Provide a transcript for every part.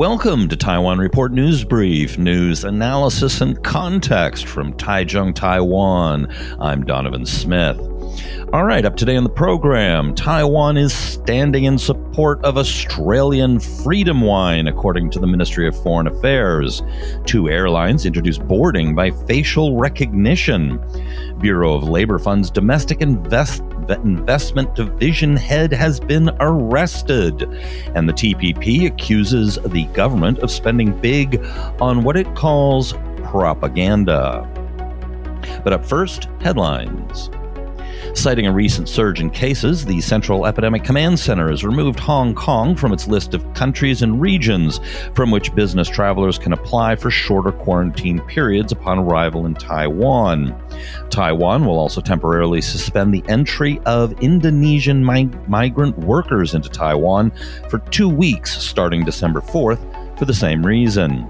Welcome to Taiwan Report News Brief, news analysis and context from Taichung, Taiwan. I'm Donovan Smith. All right, up today on the program, Taiwan is standing in support of Australian freedom wine, according to the Ministry of Foreign Affairs. Two airlines introduce boarding by facial recognition. Bureau of Labor Fund's domestic invest- investment division head has been arrested. And the TPP accuses the government of spending big on what it calls propaganda. But up first, headlines. Citing a recent surge in cases, the Central Epidemic Command Center has removed Hong Kong from its list of countries and regions from which business travelers can apply for shorter quarantine periods upon arrival in Taiwan. Taiwan will also temporarily suspend the entry of Indonesian mi- migrant workers into Taiwan for two weeks starting December 4th for the same reason.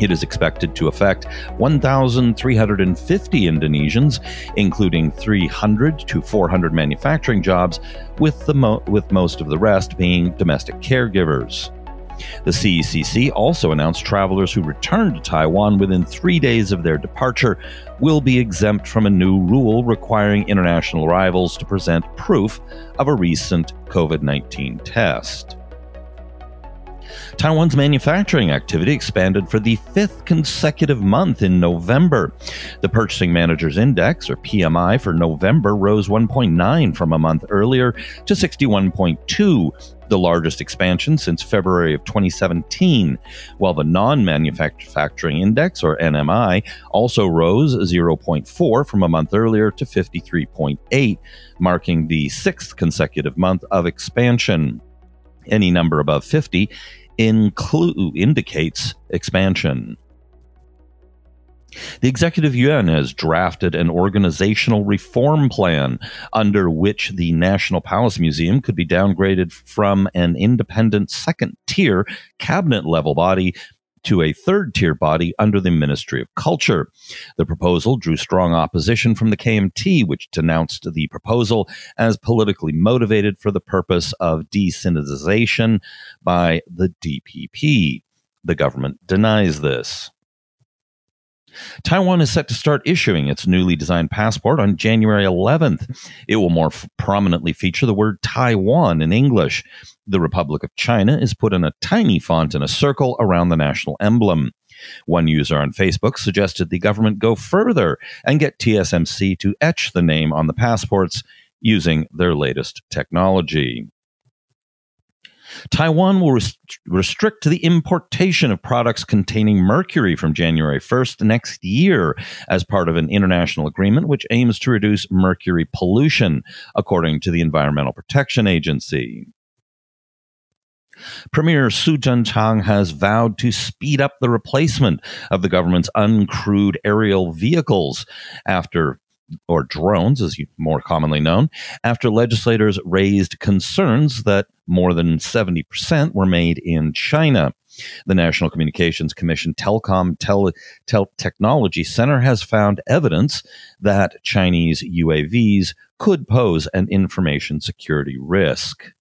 It is expected to affect 1,350 Indonesians, including 300 to 400 manufacturing jobs, with, the mo- with most of the rest being domestic caregivers. The CECC also announced travelers who return to Taiwan within three days of their departure will be exempt from a new rule requiring international arrivals to present proof of a recent COVID 19 test. Taiwan's manufacturing activity expanded for the fifth consecutive month in November. The Purchasing Managers Index, or PMI, for November rose 1.9 from a month earlier to 61.2 the largest expansion since February of 2017, while the non manufacturing index, or NMI, also rose 0.4 from a month earlier to 53.8, marking the sixth consecutive month of expansion. Any number above 50 include, indicates expansion. The Executive Yuan has drafted an organizational reform plan under which the National Palace Museum could be downgraded from an independent second tier cabinet level body to a third tier body under the Ministry of Culture. The proposal drew strong opposition from the KMT, which denounced the proposal as politically motivated for the purpose of desinization by the DPP. The government denies this. Taiwan is set to start issuing its newly designed passport on January 11th. It will more f- prominently feature the word Taiwan in English. The Republic of China is put in a tiny font in a circle around the national emblem. One user on Facebook suggested the government go further and get TSMC to etch the name on the passports using their latest technology. Taiwan will rest- restrict the importation of products containing mercury from January 1st next year as part of an international agreement which aims to reduce mercury pollution, according to the Environmental Protection Agency. Premier Su Tseng-chang has vowed to speed up the replacement of the government's uncrewed aerial vehicles after or drones, as more commonly known, after legislators raised concerns that more than 70% were made in China. The National Communications Commission Telecom Tel- Tel- Technology Center has found evidence that Chinese UAVs could pose an information security risk.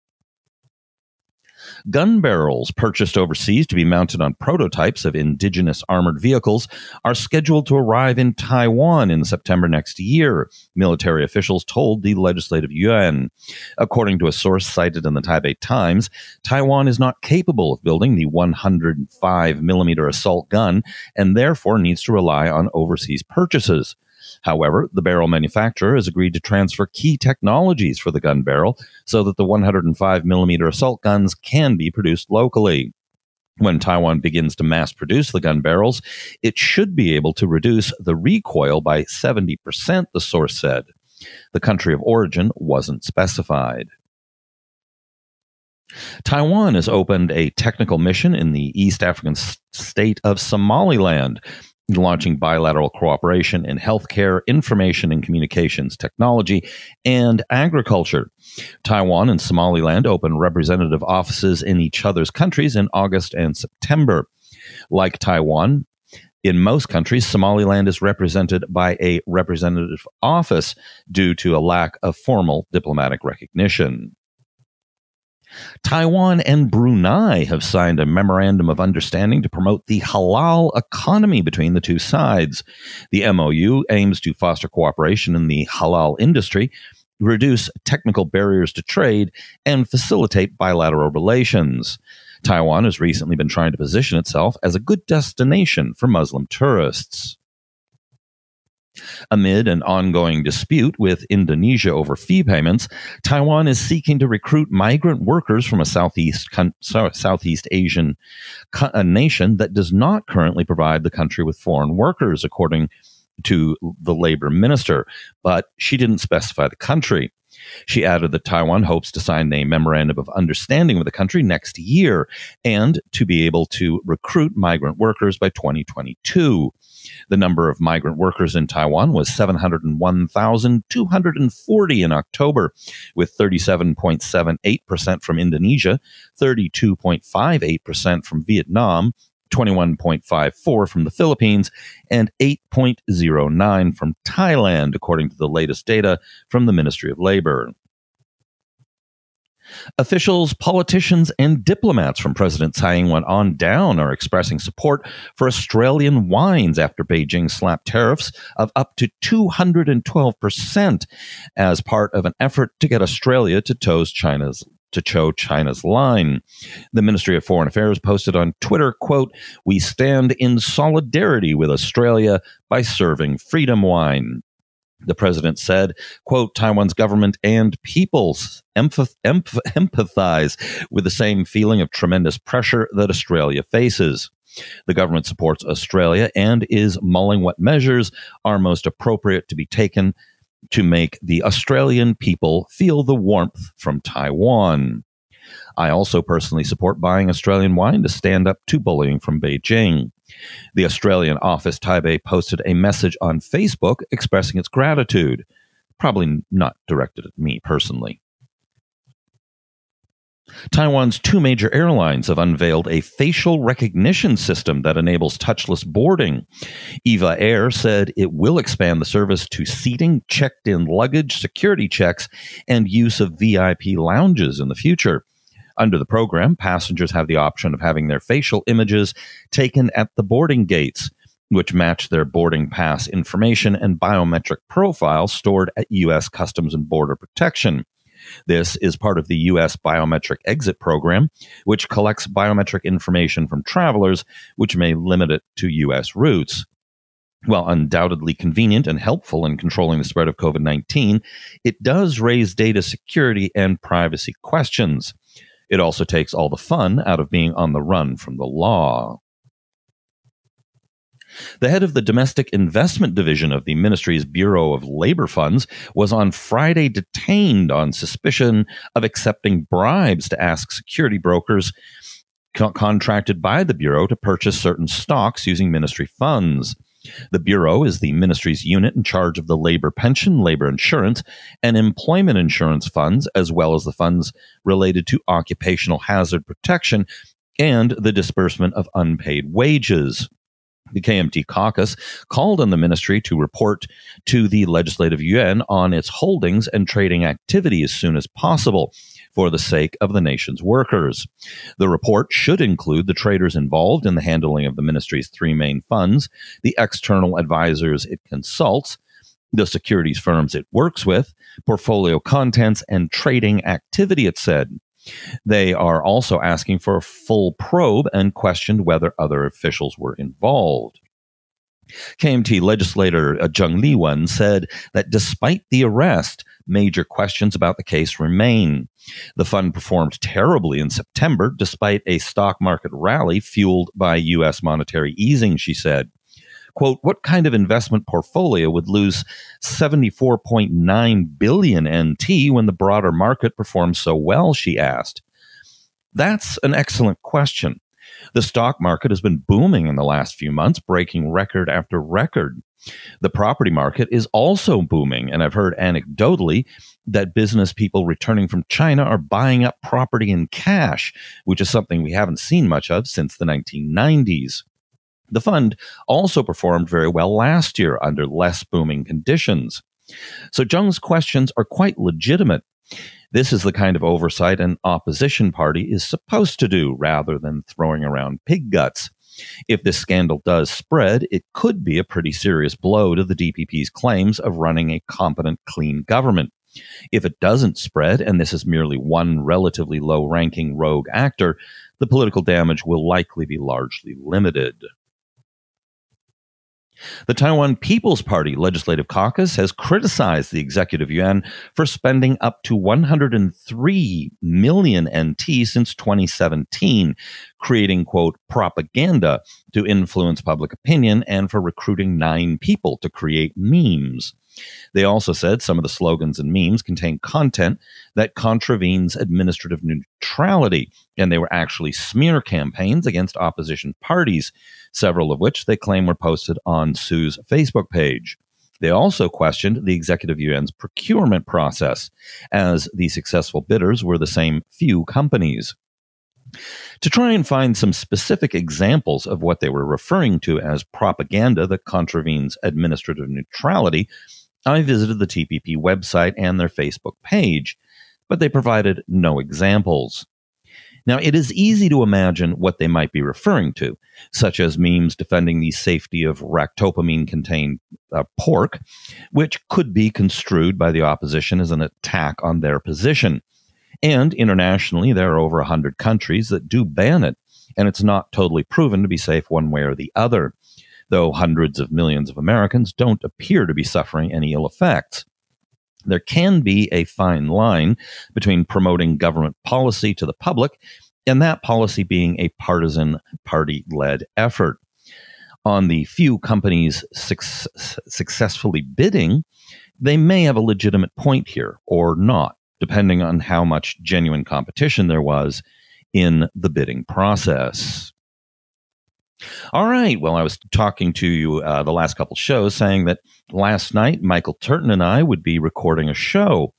Gun barrels purchased overseas to be mounted on prototypes of indigenous armored vehicles are scheduled to arrive in Taiwan in September next year, military officials told the Legislative Yuan. According to a source cited in the Taipei Times, Taiwan is not capable of building the 105 millimeter assault gun and therefore needs to rely on overseas purchases. However, the barrel manufacturer has agreed to transfer key technologies for the gun barrel so that the 105 millimeter assault guns can be produced locally. When Taiwan begins to mass produce the gun barrels, it should be able to reduce the recoil by 70%, the source said. The country of origin wasn't specified. Taiwan has opened a technical mission in the East African state of Somaliland launching bilateral cooperation in healthcare, information and communications technology, and agriculture. Taiwan and Somaliland opened representative offices in each other's countries in August and September. Like Taiwan, in most countries, Somaliland is represented by a representative office due to a lack of formal diplomatic recognition. Taiwan and Brunei have signed a memorandum of understanding to promote the halal economy between the two sides. The MOU aims to foster cooperation in the halal industry, reduce technical barriers to trade, and facilitate bilateral relations. Taiwan has recently been trying to position itself as a good destination for Muslim tourists. Amid an ongoing dispute with Indonesia over fee payments, Taiwan is seeking to recruit migrant workers from a Southeast, Southeast Asian nation that does not currently provide the country with foreign workers, according to the labor minister, but she didn't specify the country. She added that Taiwan hopes to sign a memorandum of understanding with the country next year and to be able to recruit migrant workers by 2022. The number of migrant workers in Taiwan was 701,240 in October, with 37.78% from Indonesia, 32.58% from Vietnam, 21.54 from the Philippines, and 8.09 from Thailand, according to the latest data from the Ministry of Labor. Officials, politicians, and diplomats from President Tsai Ing-wen on down are expressing support for Australian wines after Beijing slapped tariffs of up to 212% as part of an effort to get Australia to toes China's to toe China's line. The Ministry of Foreign Affairs posted on Twitter, quote, "We stand in solidarity with Australia by serving freedom wine." The president said, quote, Taiwan's government and peoples empath- empath- empathize with the same feeling of tremendous pressure that Australia faces. The government supports Australia and is mulling what measures are most appropriate to be taken to make the Australian people feel the warmth from Taiwan. I also personally support buying Australian wine to stand up to bullying from Beijing. The Australian office Taipei posted a message on Facebook expressing its gratitude, probably not directed at me personally. Taiwan's two major airlines have unveiled a facial recognition system that enables touchless boarding. EVA Air said it will expand the service to seating, checked in luggage, security checks, and use of VIP lounges in the future. Under the program, passengers have the option of having their facial images taken at the boarding gates, which match their boarding pass information and biometric profiles stored at U.S. Customs and Border Protection. This is part of the U.S. Biometric Exit Program, which collects biometric information from travelers, which may limit it to U.S. routes. While undoubtedly convenient and helpful in controlling the spread of COVID 19, it does raise data security and privacy questions. It also takes all the fun out of being on the run from the law. The head of the Domestic Investment Division of the ministry's Bureau of Labor Funds was on Friday detained on suspicion of accepting bribes to ask security brokers co- contracted by the Bureau to purchase certain stocks using ministry funds. The Bureau is the ministry's unit in charge of the labor pension, labor insurance, and employment insurance funds, as well as the funds related to occupational hazard protection and the disbursement of unpaid wages. The KMT caucus called on the ministry to report to the Legislative Yuan on its holdings and trading activity as soon as possible for the sake of the nation's workers. The report should include the traders involved in the handling of the ministry's three main funds, the external advisors it consults, the securities firms it works with, portfolio contents, and trading activity, it said. They are also asking for a full probe and questioned whether other officials were involved. KMT legislator uh, Zheng Liwen said that despite the arrest, major questions about the case remain. The fund performed terribly in September despite a stock market rally fueled by U.S. monetary easing, she said. Quote, what kind of investment portfolio would lose 74.9 billion NT when the broader market performs so well? She asked. That's an excellent question. The stock market has been booming in the last few months, breaking record after record. The property market is also booming, and I've heard anecdotally that business people returning from China are buying up property in cash, which is something we haven't seen much of since the 1990s. The fund also performed very well last year under less booming conditions. So Jung's questions are quite legitimate. This is the kind of oversight an opposition party is supposed to do rather than throwing around pig guts. If this scandal does spread, it could be a pretty serious blow to the DPP's claims of running a competent, clean government. If it doesn't spread, and this is merely one relatively low ranking rogue actor, the political damage will likely be largely limited. The Taiwan People's Party Legislative Caucus has criticized the executive yuan for spending up to 103 million NT since 2017, creating, quote, propaganda to influence public opinion and for recruiting nine people to create memes. They also said some of the slogans and memes contain content that contravenes administrative neutrality, and they were actually smear campaigns against opposition parties, several of which they claim were posted on Su's Facebook page. They also questioned the executive yuan's procurement process, as the successful bidders were the same few companies. To try and find some specific examples of what they were referring to as propaganda that contravenes administrative neutrality, I visited the TPP website and their Facebook page, but they provided no examples. Now, it is easy to imagine what they might be referring to, such as memes defending the safety of ractopamine contained uh, pork, which could be construed by the opposition as an attack on their position. And internationally, there are over 100 countries that do ban it, and it's not totally proven to be safe one way or the other though hundreds of millions of Americans don't appear to be suffering any ill effects. There can be a fine line between promoting government policy to the public and that policy being a partisan, party led effort. On the few companies su- successfully bidding, they may have a legitimate point here or not, depending on how much genuine competition there was in the bidding process. All right. Well, I was talking to you uh, the last couple shows saying that last night Michael Turton and I would be recording a show.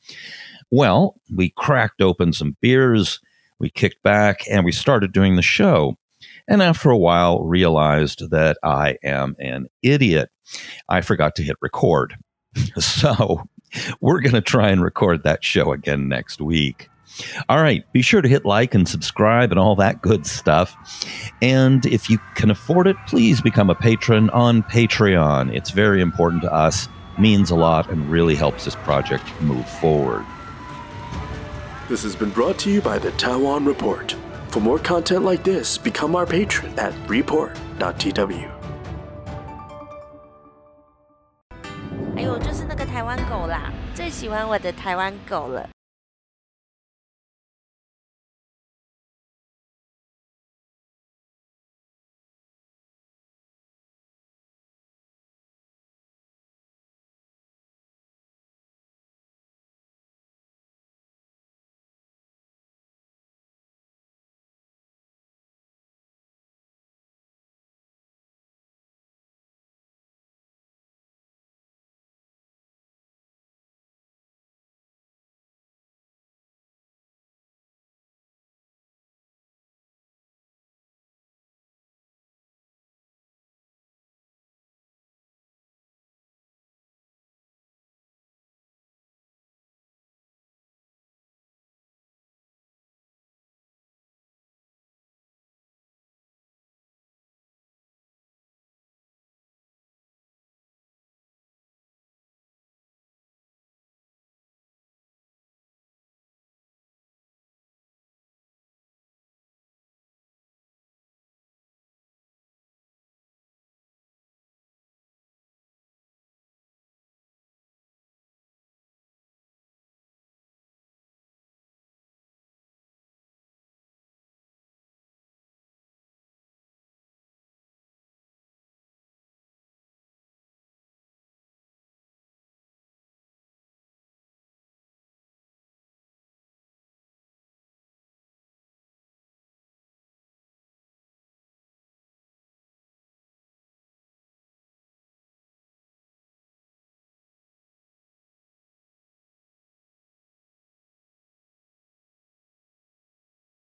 Well, we cracked open some beers, we kicked back, and we started doing the show. And after a while, realized that I am an idiot. I forgot to hit record. so we're going to try and record that show again next week. All right. Be sure to hit like and subscribe and all that good stuff. And if you can afford it, please become a patron on Patreon. It's very important to us, means a lot, and really helps this project move forward. This has been brought to you by the Taiwan Report. For more content like this, become our patron at report.tw. 哎呦，就是那个台湾狗啦，最喜欢我的台湾狗了。